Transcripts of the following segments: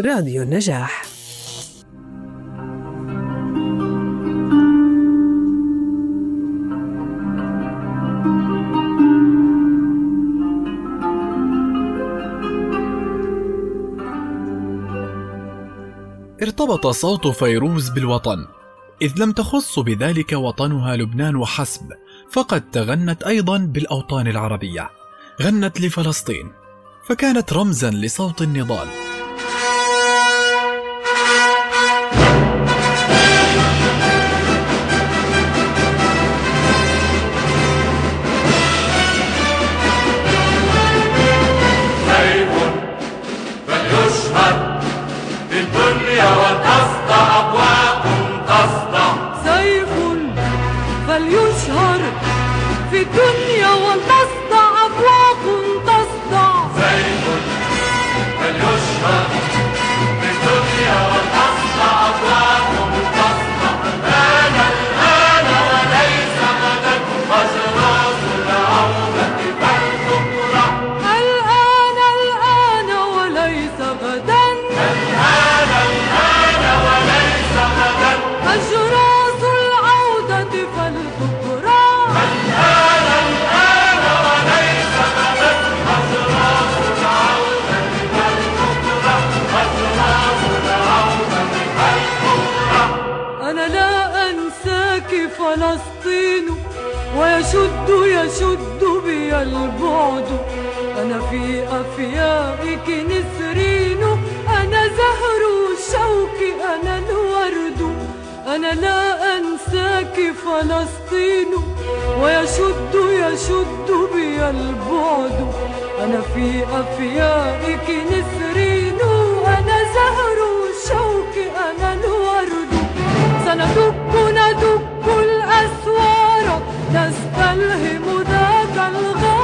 راديو النجاح. ارتبط صوت فيروز بالوطن. إذ لم تخص بذلك وطنها لبنان وحسب فقد تغنت أيضا بالأوطان العربية. غنت لفلسطين فكانت رمزا لصوت النضال. أنا لا أنساك فلسطين ويشد يشد بي البعد. أنا في أفيائك نسرين أنا زهر الشوك أنا الورد. سندك ندك الأسوار نستلهم ذاك الغد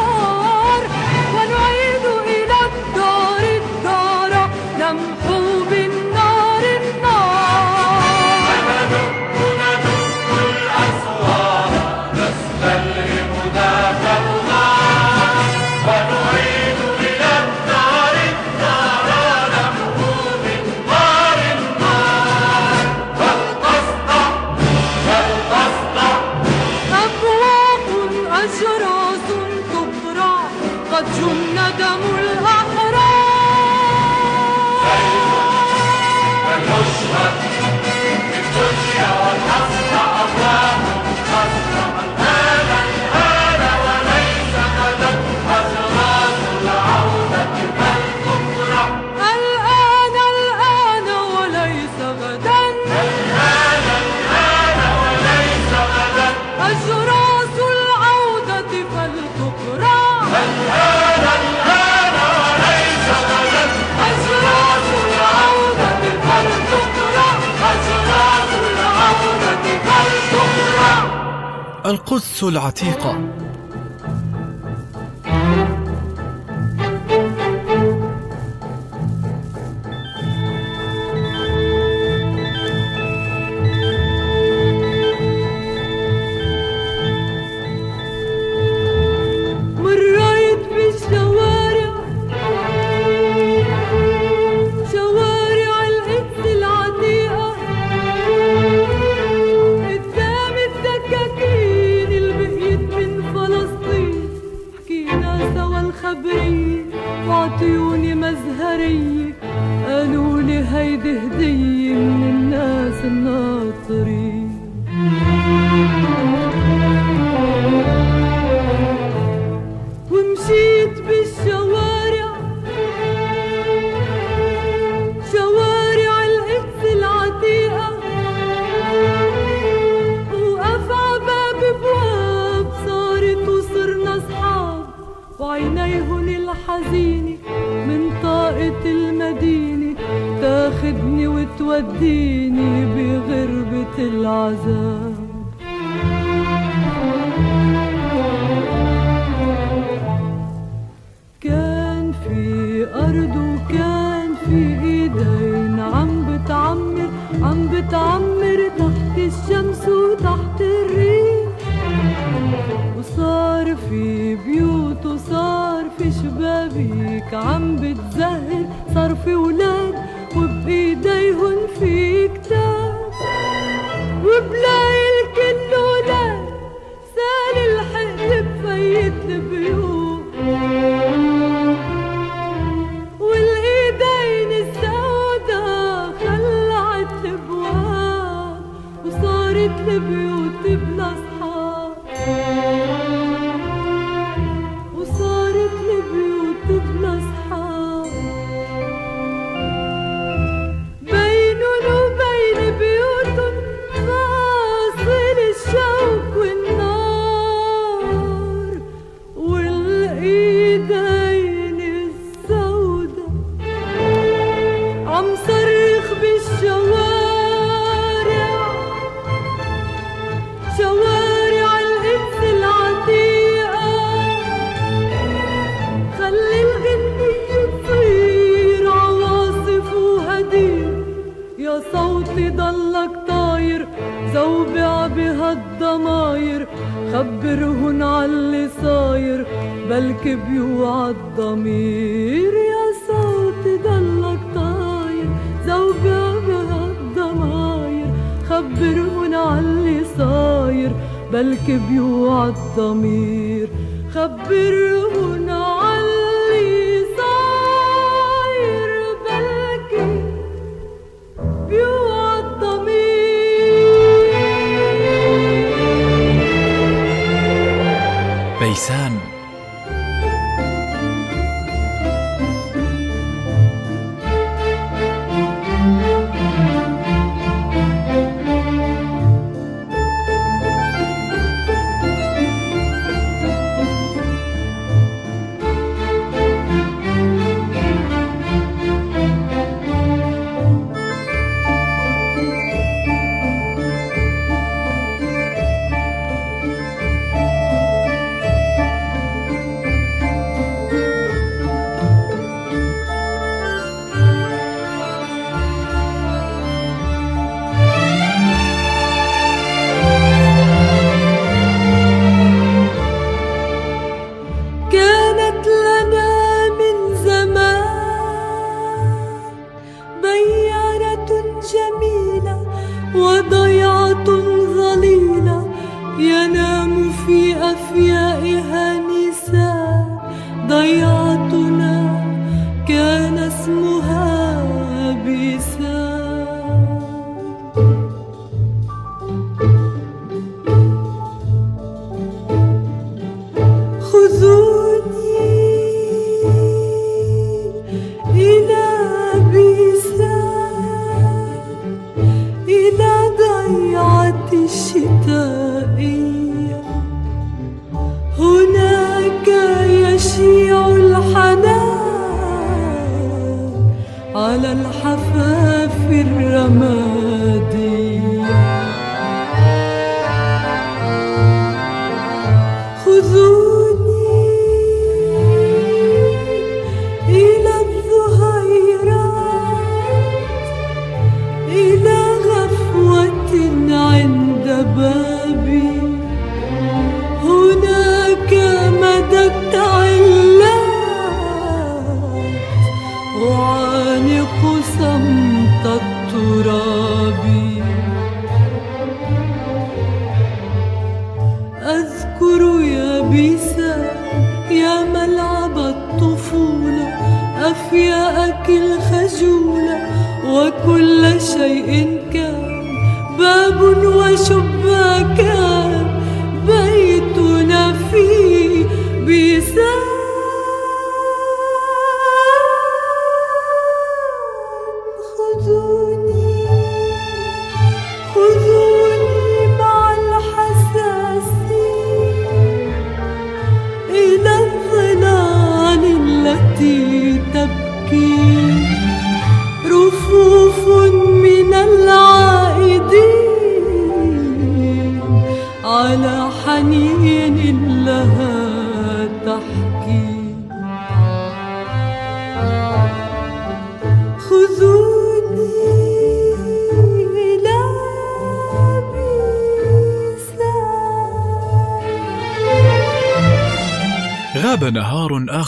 القدس العتيقة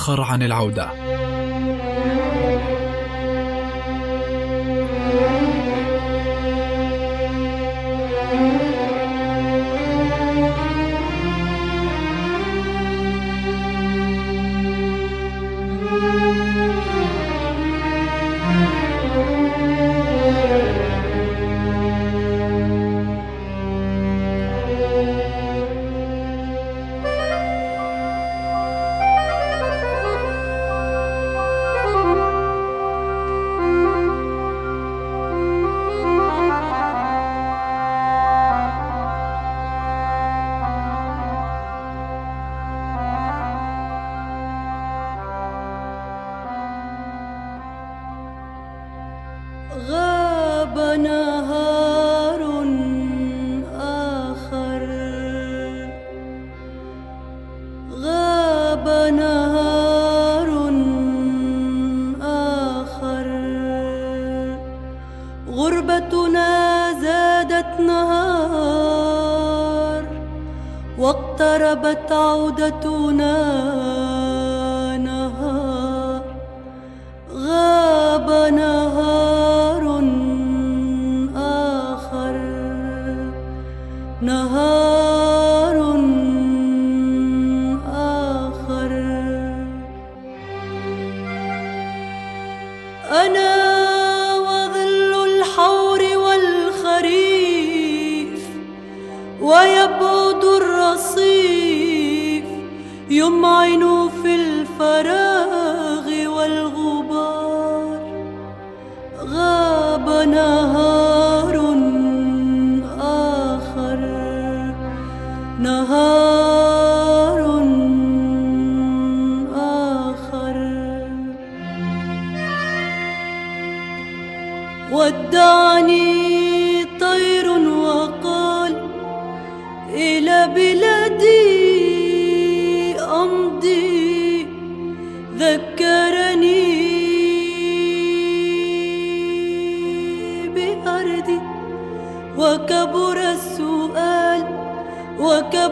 آخر عن العودة. غربتنا زادت نهار واقتربت عودتنا نهار. غاب نهار noi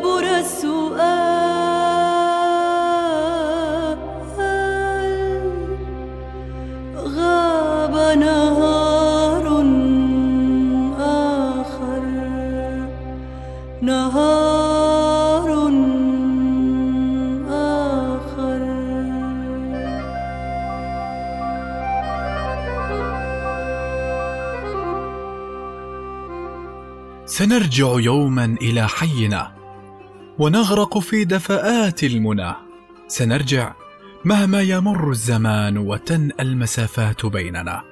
وكبر السؤال. غاب نهار آخر. نهار آخر. سنرجع يوما إلى حينا. ونغرق في دفآت المنى. سنرجع مهما يمر الزمان وتنأى المسافات بيننا.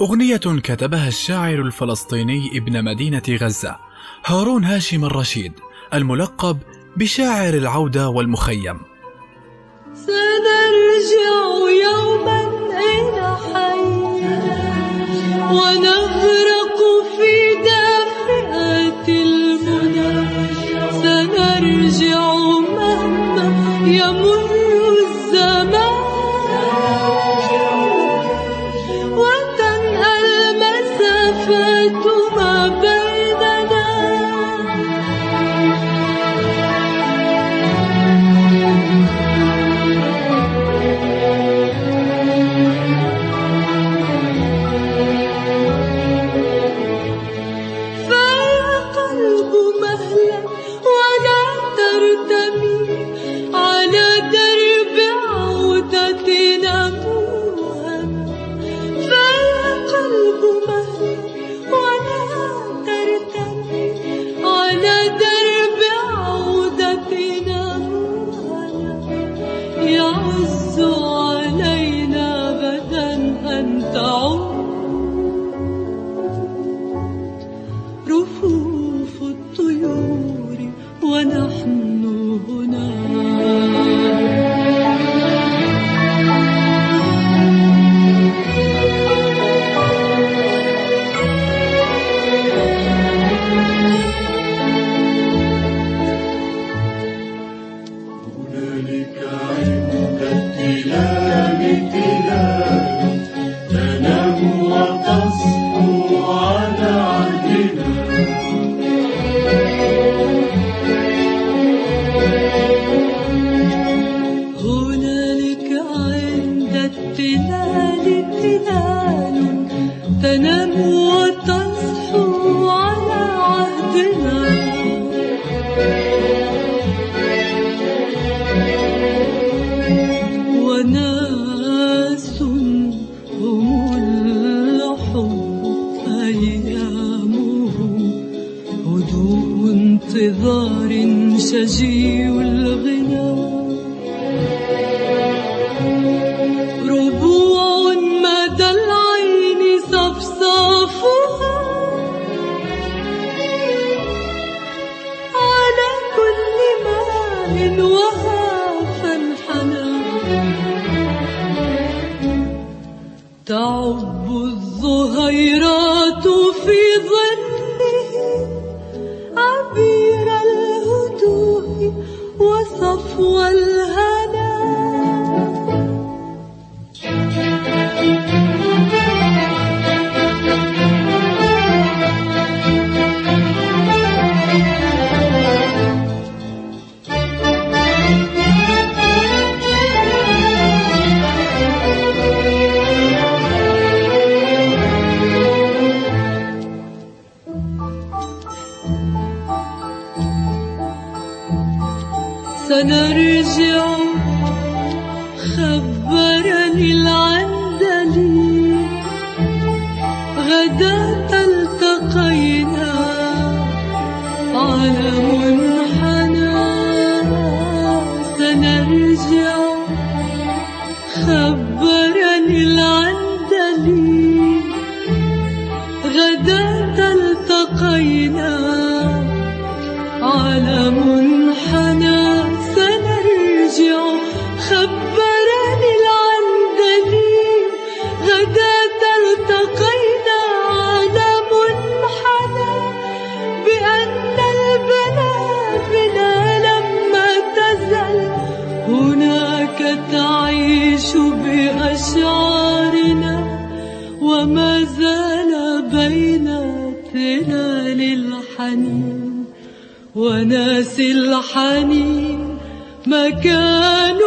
أغنية كتبها الشاعر الفلسطيني ابن مدينة غزة هارون هاشم الرشيد الملقب بشاعر العودة والمخيم. سنرجع يوما إلى حي ونغرق عبرني العندلي غدا التقينا على منزل نسي الحنين مكان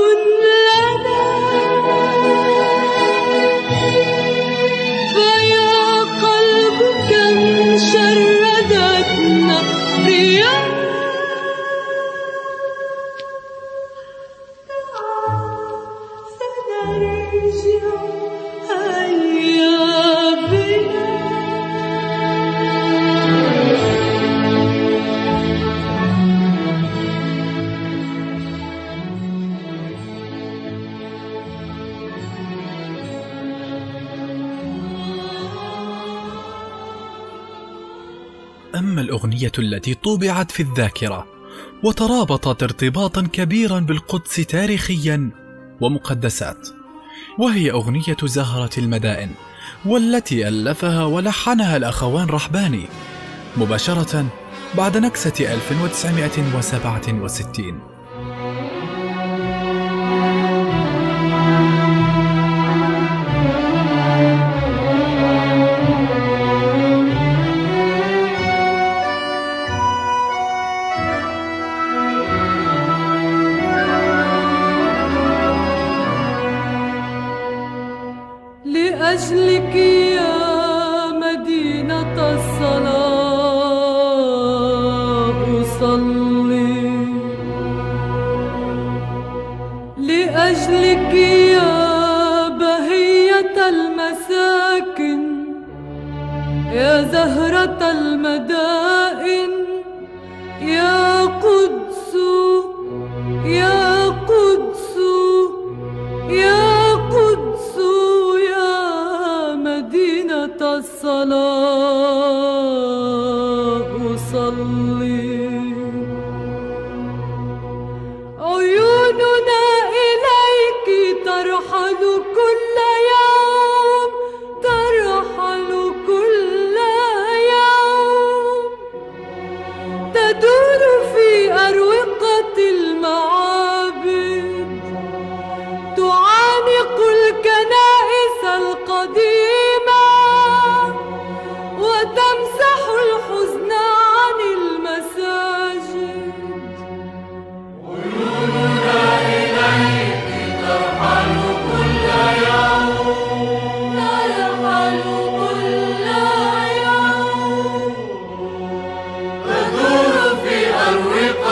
التي طبعت في الذاكرة وترابطت ارتباطا كبيرا بالقدس تاريخيا ومقدسات وهي أغنية زهرة المدائن والتي ألفها ولحنها الأخوان رحباني مباشرة بعد نكسة 1967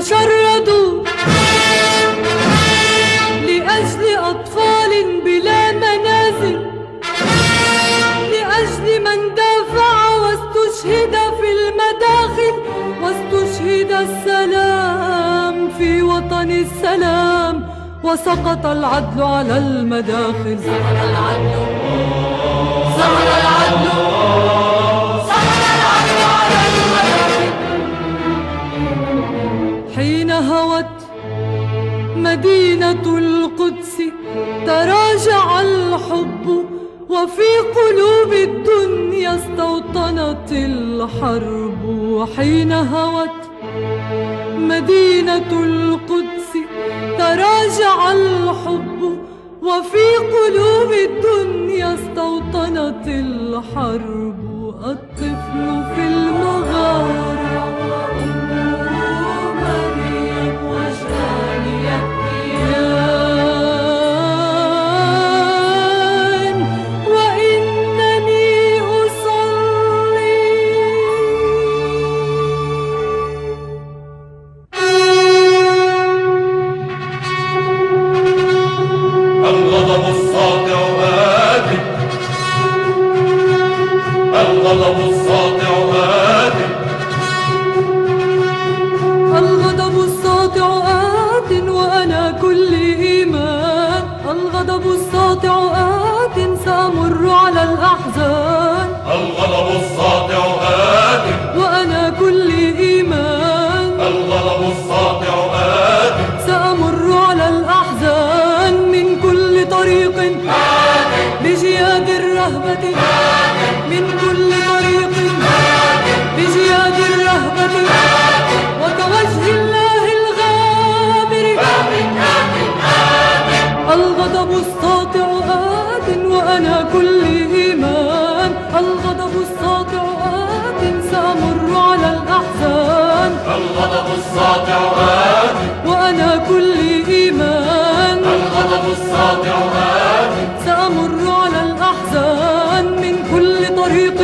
تشردوا لأجل أطفال بلا منازل لأجل من دافع واستشهد في المداخل واستشهد السلام في وطن السلام وسقط العدل على المداخل. سقط العدل سقط العدل. مدينة القدس تراجع الحب وفي قلوب الدنيا استوطنت الحرب حين هوت مدينة القدس تراجع الحب وفي قلوب الدنيا استوطنت الحرب الطفل في المغارة الساطع وأنا كل إيمان. الغضب الساطع سأمر على الأحزان من كل طريق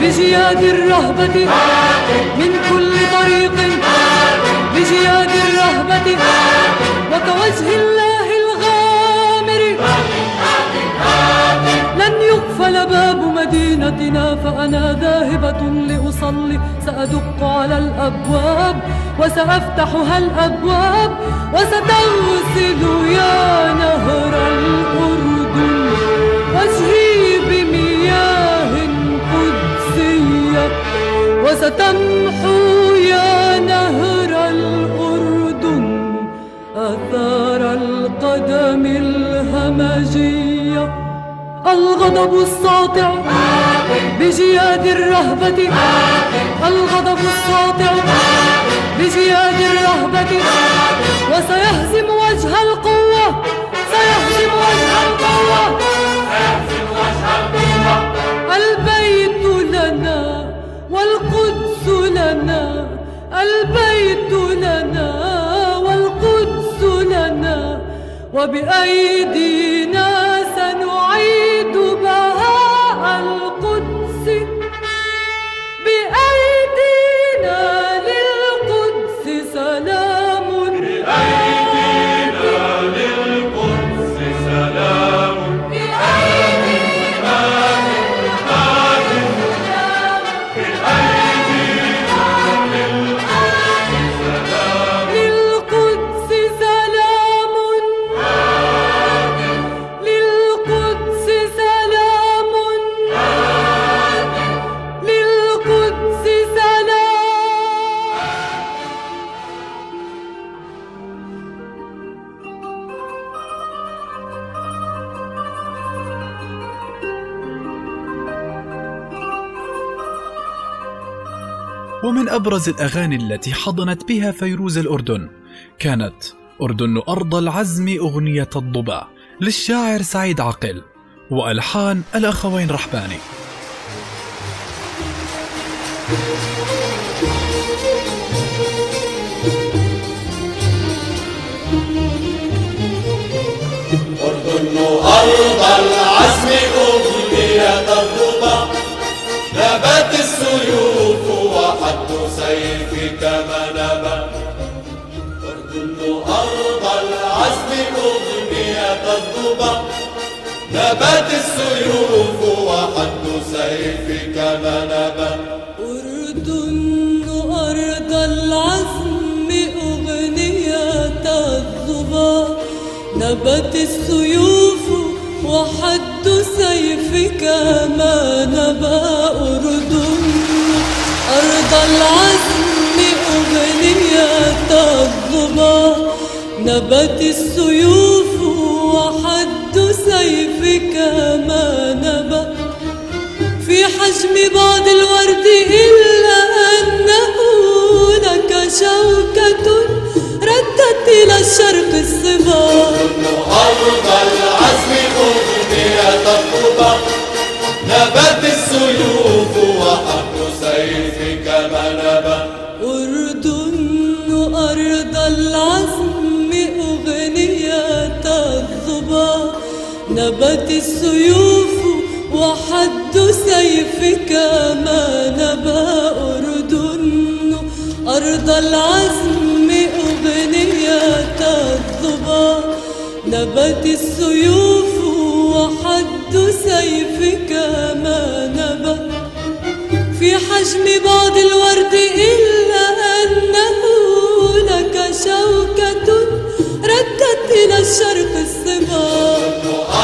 بجياد الرهبة. من كل طريق بجياد الرهبة. وكوجه الله الغامر. لن يقفل باب مدينتنا فأنا ذاهبة لأصلي. سأدق على الأبواب وسأفتحها الأبواب وستغسل يا نهر الأردن. وجهي بمياه قدسية وستمحو يا نهر الأردن. آثار القدم الهمجية الغضب الساطع بجياد الرهبة. الغضب الساطع بجياد الرهبة. وسيهزم وجه القوة سيهزم وجه القوة. البيت لنا والقدس لنا البيت لنا والقدس لنا. وبأيدينا Lord. ومن أبرز الأغاني التي حضنت بها فيروز الأردن كانت أردن أرض العزم أغنية الضبا للشاعر سعيد عقل وألحان الأخوين رحباني. أردن أرض العزم أغنية الرضا نبت السيوف وحد سيفك منبا وارذل أرض العزم أغنية الضبا نبت السيوف وحد سيفك منبا أردن أرض العزم أغنية نبت السيوف وحد سيفك ما نبا أردن أرض العزم أغنية الظبا نبت السيوف وحد سيفك ما نبا في حجم بعض الورد إلا أنه لك شوكة ردت إلى الشرق الصبا. أرض العزم أغنية الضبع نبت السيوف وحد سيفك أردن أرض العزم أغنية الظبا نبت السيوف وحد سيفك ما نبا. أردن أرض العزم أغنية الظبا نبت السيوف وحد سيفك ما نبا. في حجم بعض الورد إلا أنه لك شوكة ردت إلى الشرق الصبا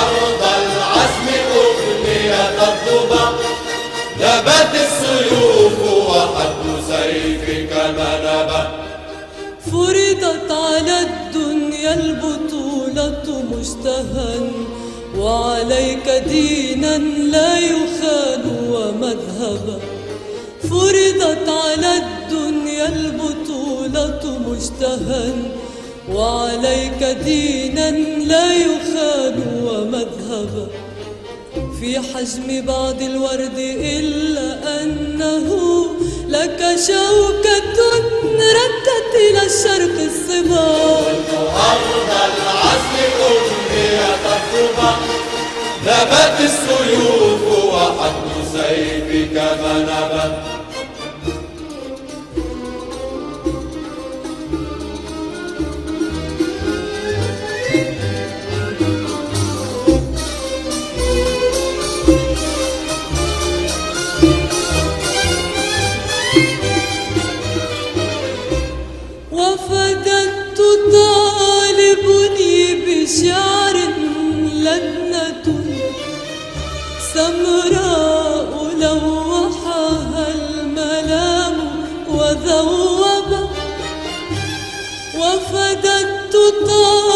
أرض العزم أغنية الضبع نبت السيوف وحد سيفك ما نبت فرضت على الدنيا البطولة مشتهى وعليك دينا لا يخال ومذهبا. فرضت على الدنيا البطولة مشتهى وعليك دينا لا يخال ومذهبا في حجم بعض الورد إلا أنه لك شوكة ردت إلى الشرق الصبا أرض العزم أغنية الضبع نبت السيوف وحد سيفك ما بشعر لدنة سمراء لوحها الملام وذوب وفدت طالبني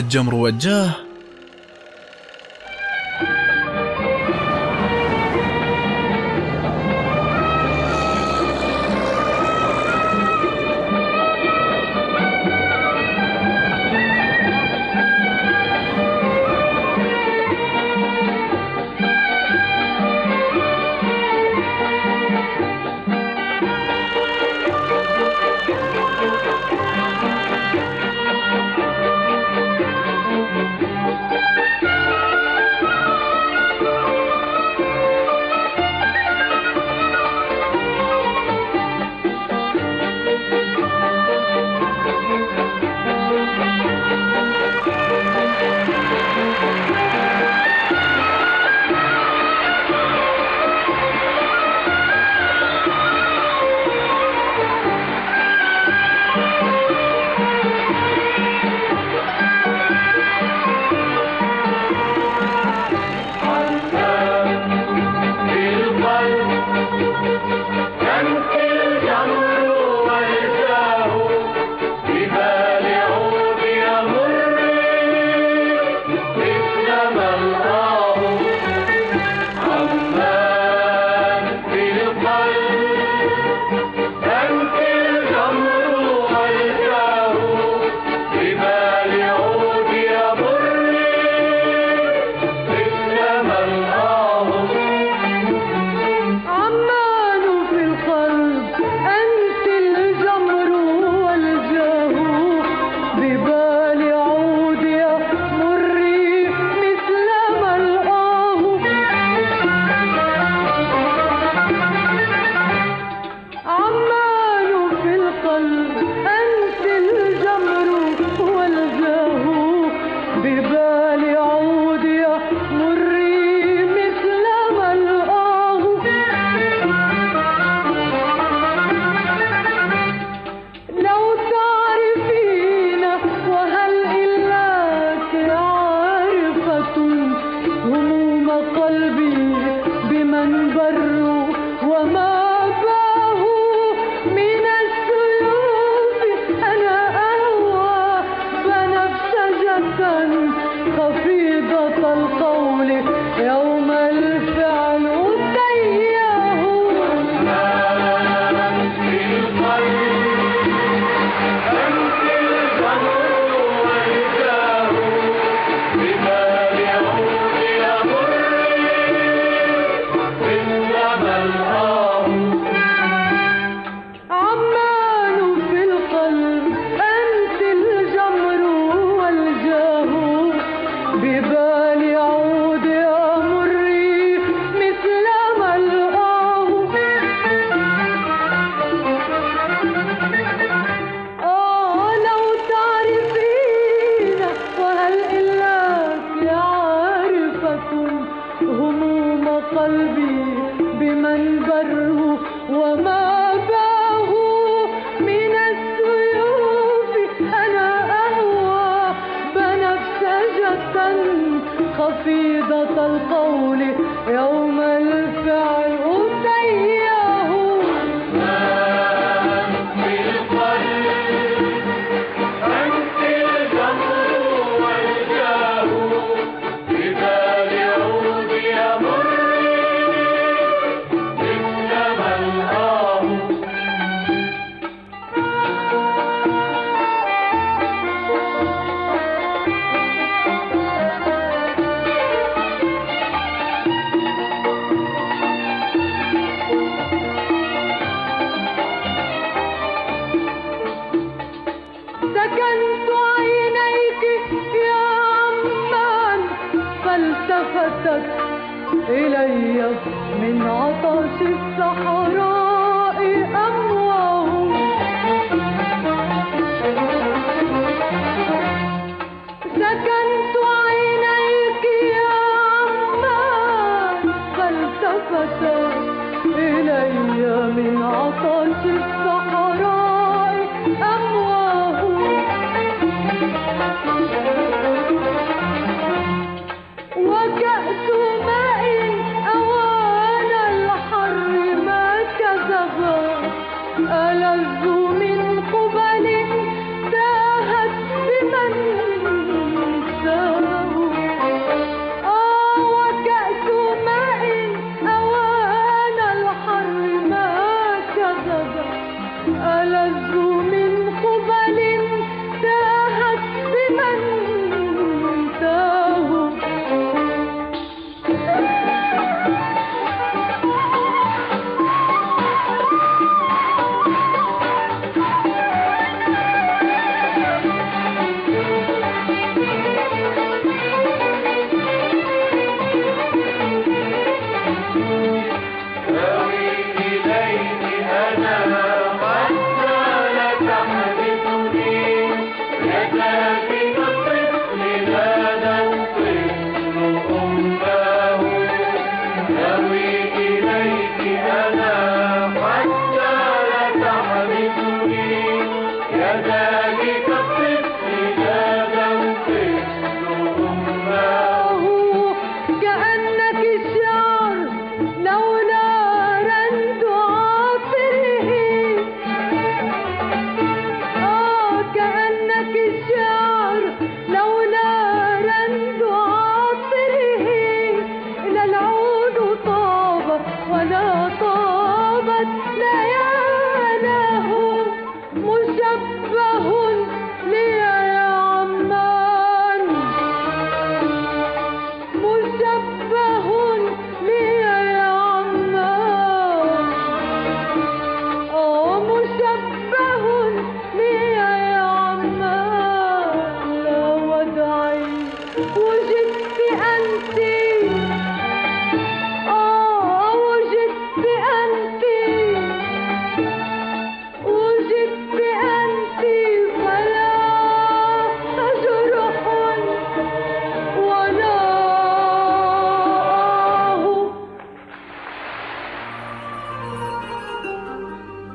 الجمر وجاه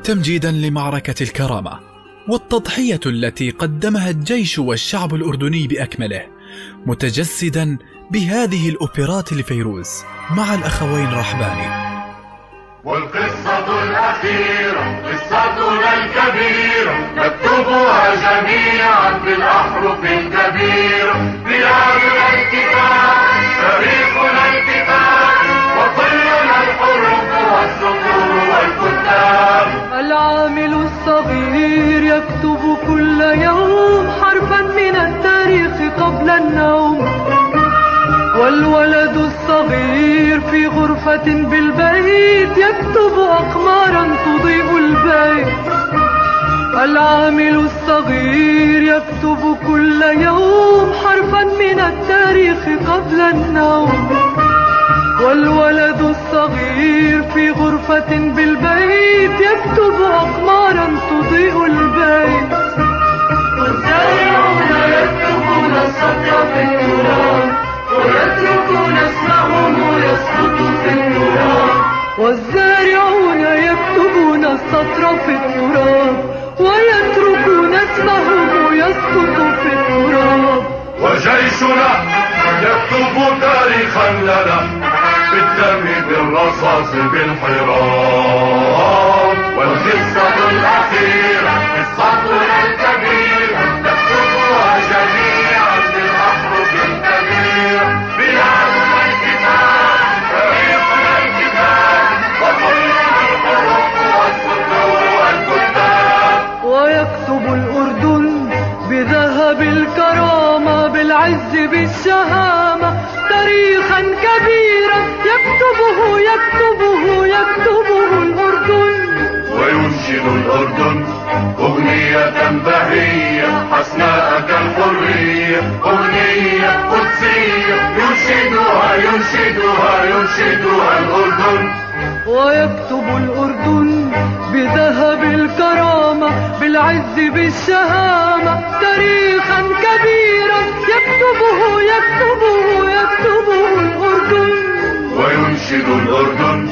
تمجيدا لمعركة الكرامة والتضحية التي قدمها الجيش والشعب الأردني بأكمله متجسدا بهذه الأوبرات لفيروز مع الأخوين رحباني والقصة الأخيرة قصتنا الكبيرة نكتبها جميعا بالأحرف الكبيرة. بلادنا الكتاب تاريخنا العامل الصغير يكتب كل يوم حرفا من التاريخ قبل النوم. والولد الصغير في غرفة بالبيت يكتب أقمارا تضيء البيت. العامل الصغير يكتب كل يوم حرفا من التاريخ قبل النوم. والولد الصغير في غرفة بالبيت يكتب أقمارا تضيء البيت. والزارعون يكتبون السطر في التراب ويتركون اسمهم يسقط في التراب. والزارعون يكتبون السطر في التراب ويتركون اسمهم يسقط في التراب. وجيشنا يكتب تاريخا لنا. بالدم بالرصاص بالحراب والقصة الأخيرة يكتبه يكتبه الأردن. وينشد الأردن. أغنية بهية حسناء كالحرية. أغنية قدسية ينشدها ينشدها ينشدها الأردن. ويكتب الأردن بذهب الكرامة بالعز بالشهامة. تاريخا كبيرا يكتبه يكتبه يكتبه الأردن. وينشد الأردن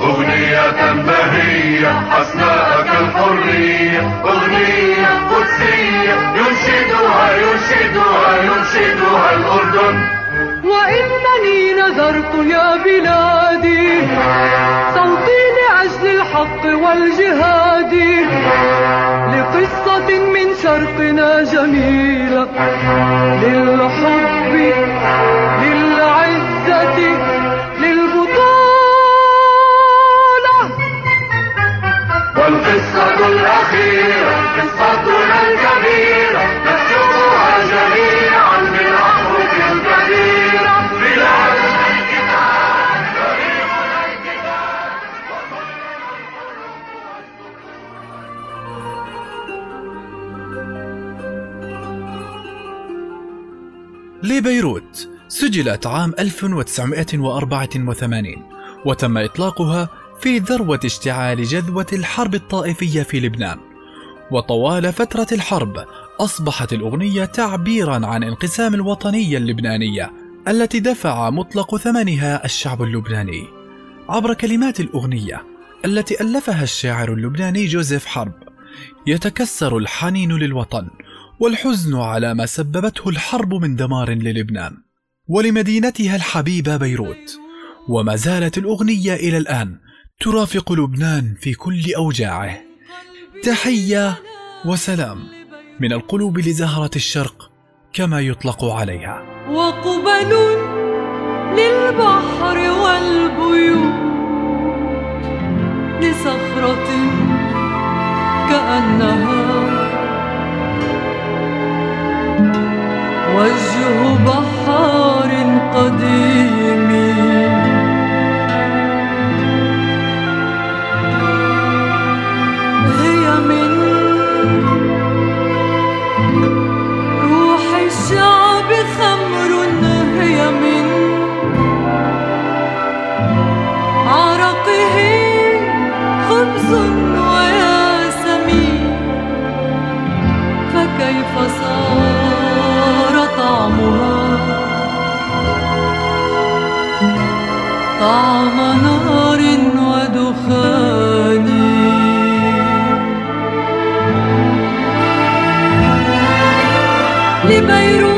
أغنية بهية حسناء كالحرية أغنية قدسية ينشدها ينشدها ينشدها الأردن. وإنني نذرت يا بلادي صوتي لأجل الحق والجهاد لقصة من شرقنا جميلة للحب للعزة والقصة الأخيرة قصتنا الكبيرة نكتبها جميعا بالأحرف الكبيرة. بلادنا الكتاب. تاريخنا الكتاب لبيروت سجلت عام 1984 وتم إطلاقها في ذروة اشتعال جذوة الحرب الطائفية في لبنان. وطوال فترة الحرب أصبحت الأغنية تعبيرا عن انقسام الوطنية اللبنانية التي دفع مطلق ثمنها الشعب اللبناني. عبر كلمات الأغنية التي ألفها الشاعر اللبناني جوزيف حرب يتكسر الحنين للوطن والحزن على ما سببته الحرب من دمار للبنان ولمدينتها الحبيبة بيروت. وما زالت الأغنية إلى الآن ترافق لبنان في كل أوجاعه. تحية وسلام من القلوب لزهرة الشرق كما يطلق عليها. وقبل للبحر والبيوت لصخرة كأنها وجه بحار قديم. طعمها طعم نار ودخان لبيروت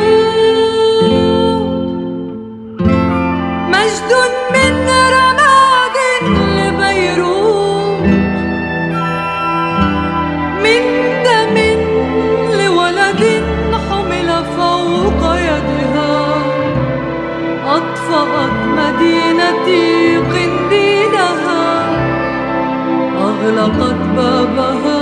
أغلقت بابها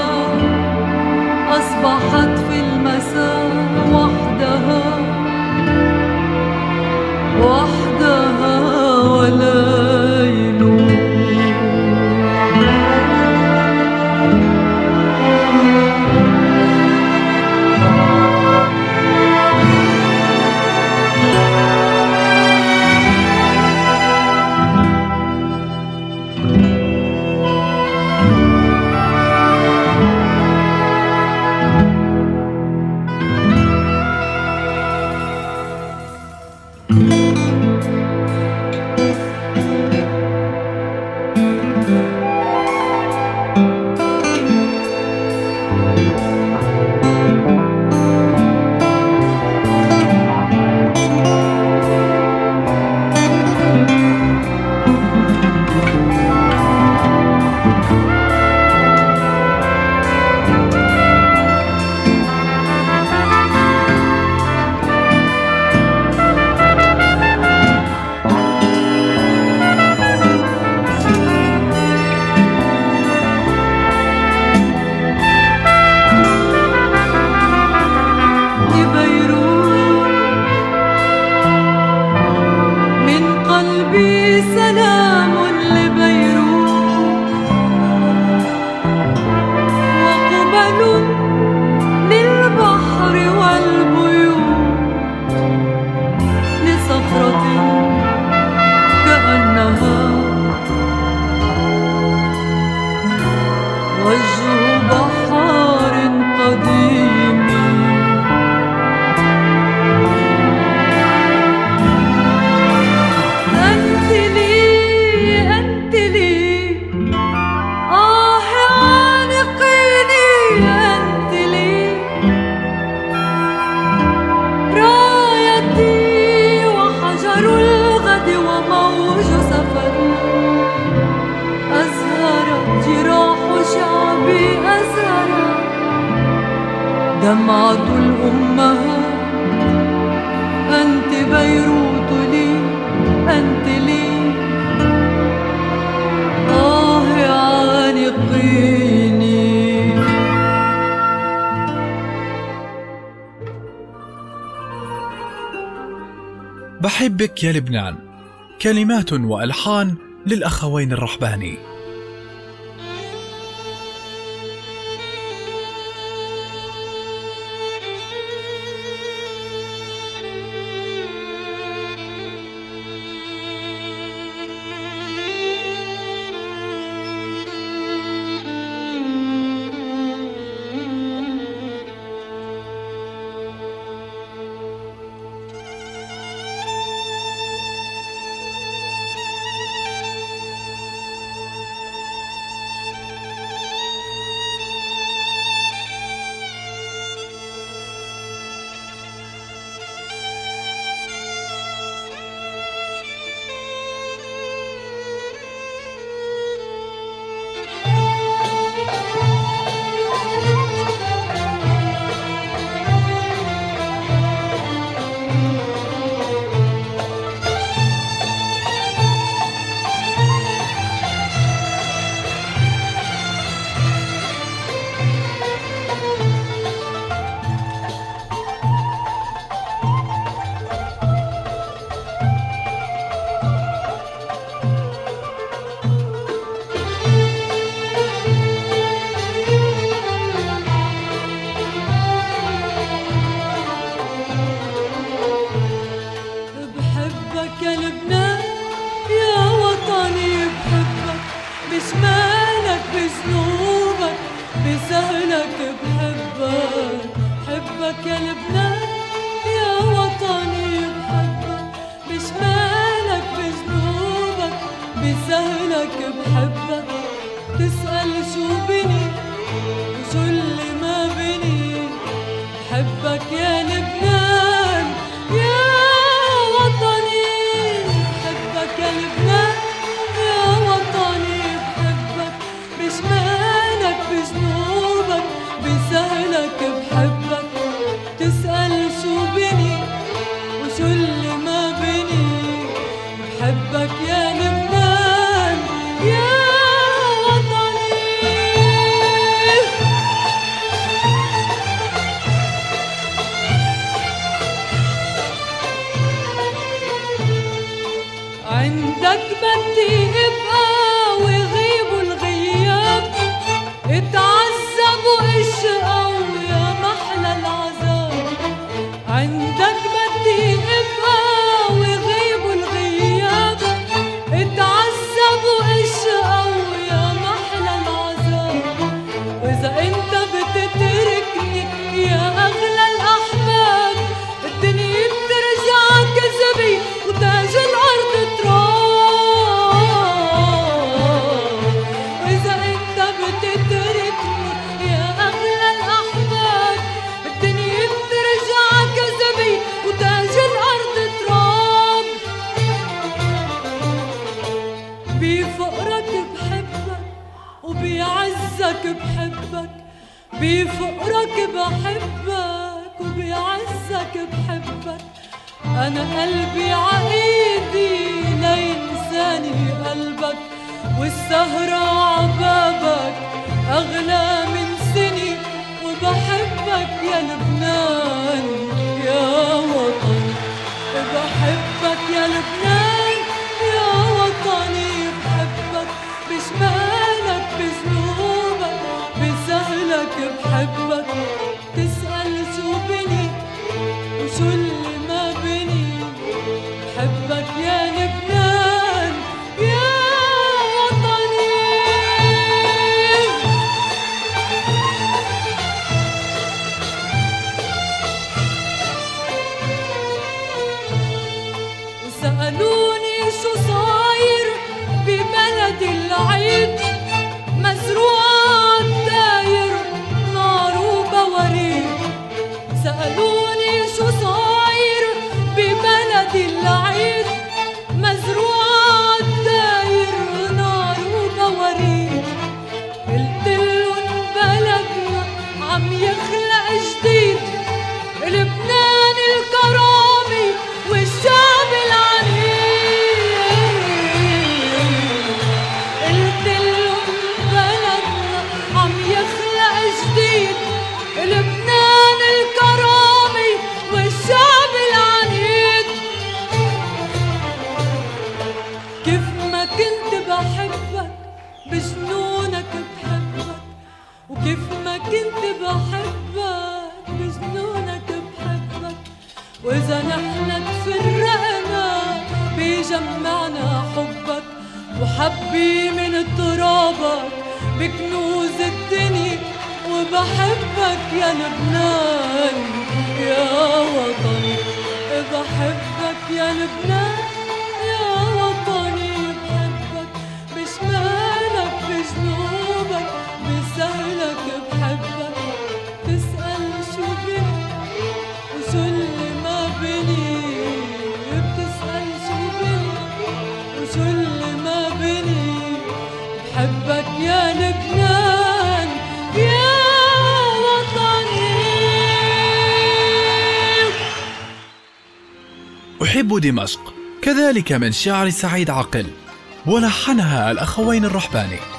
بك يا لبنان. كلمات وألحان للأخوين الرحباني. أنا قلبي عايدي لا ينساني قلبك والسهرة عبابك أغلى من سني وبحبك يا لبنان يا وطن بحبك يا لبنان دمشق كذلك من شعر سعيد عقل ولحنها الأخوين الرحباني.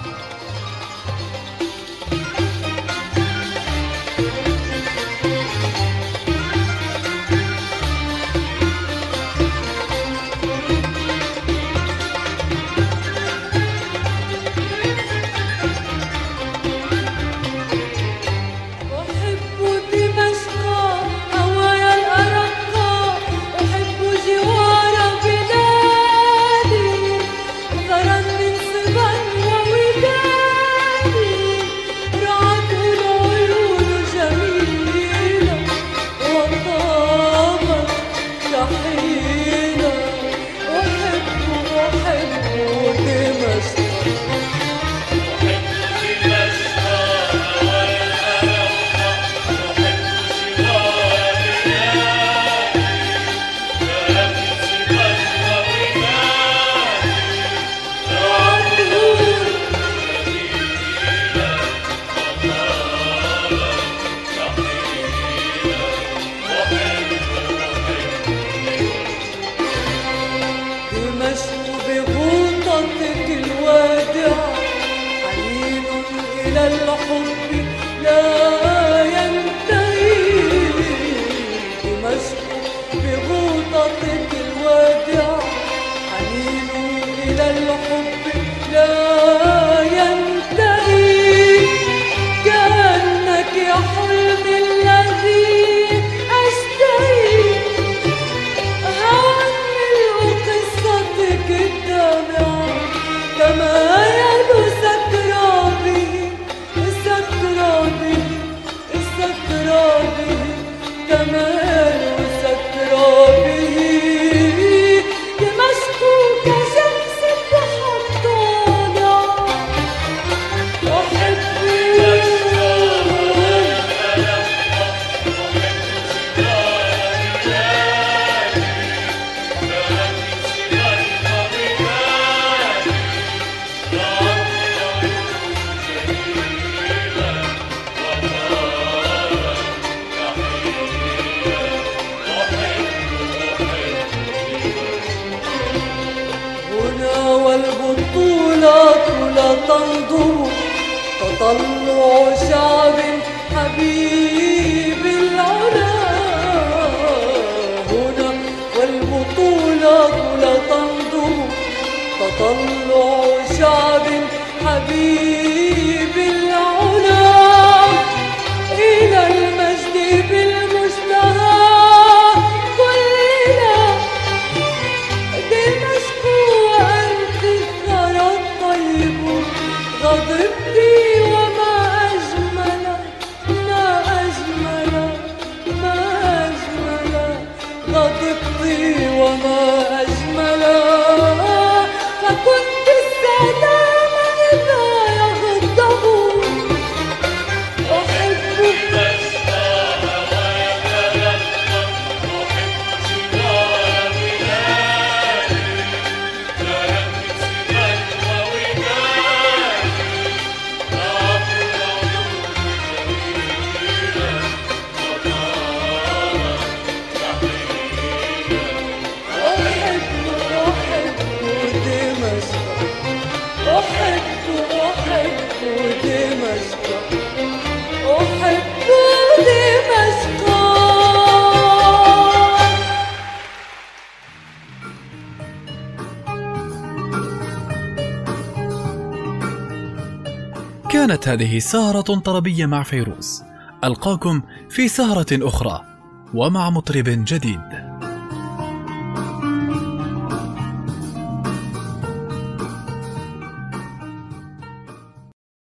والبطولة لا تنظر. تطلع شعب حبيب العلا. هنا والبطولة لا تنظر. تطلع شعب حبيب هذه سهرة طربية مع فيروز. ألقاكم في سهرة أخرى ومع مطرب جديد.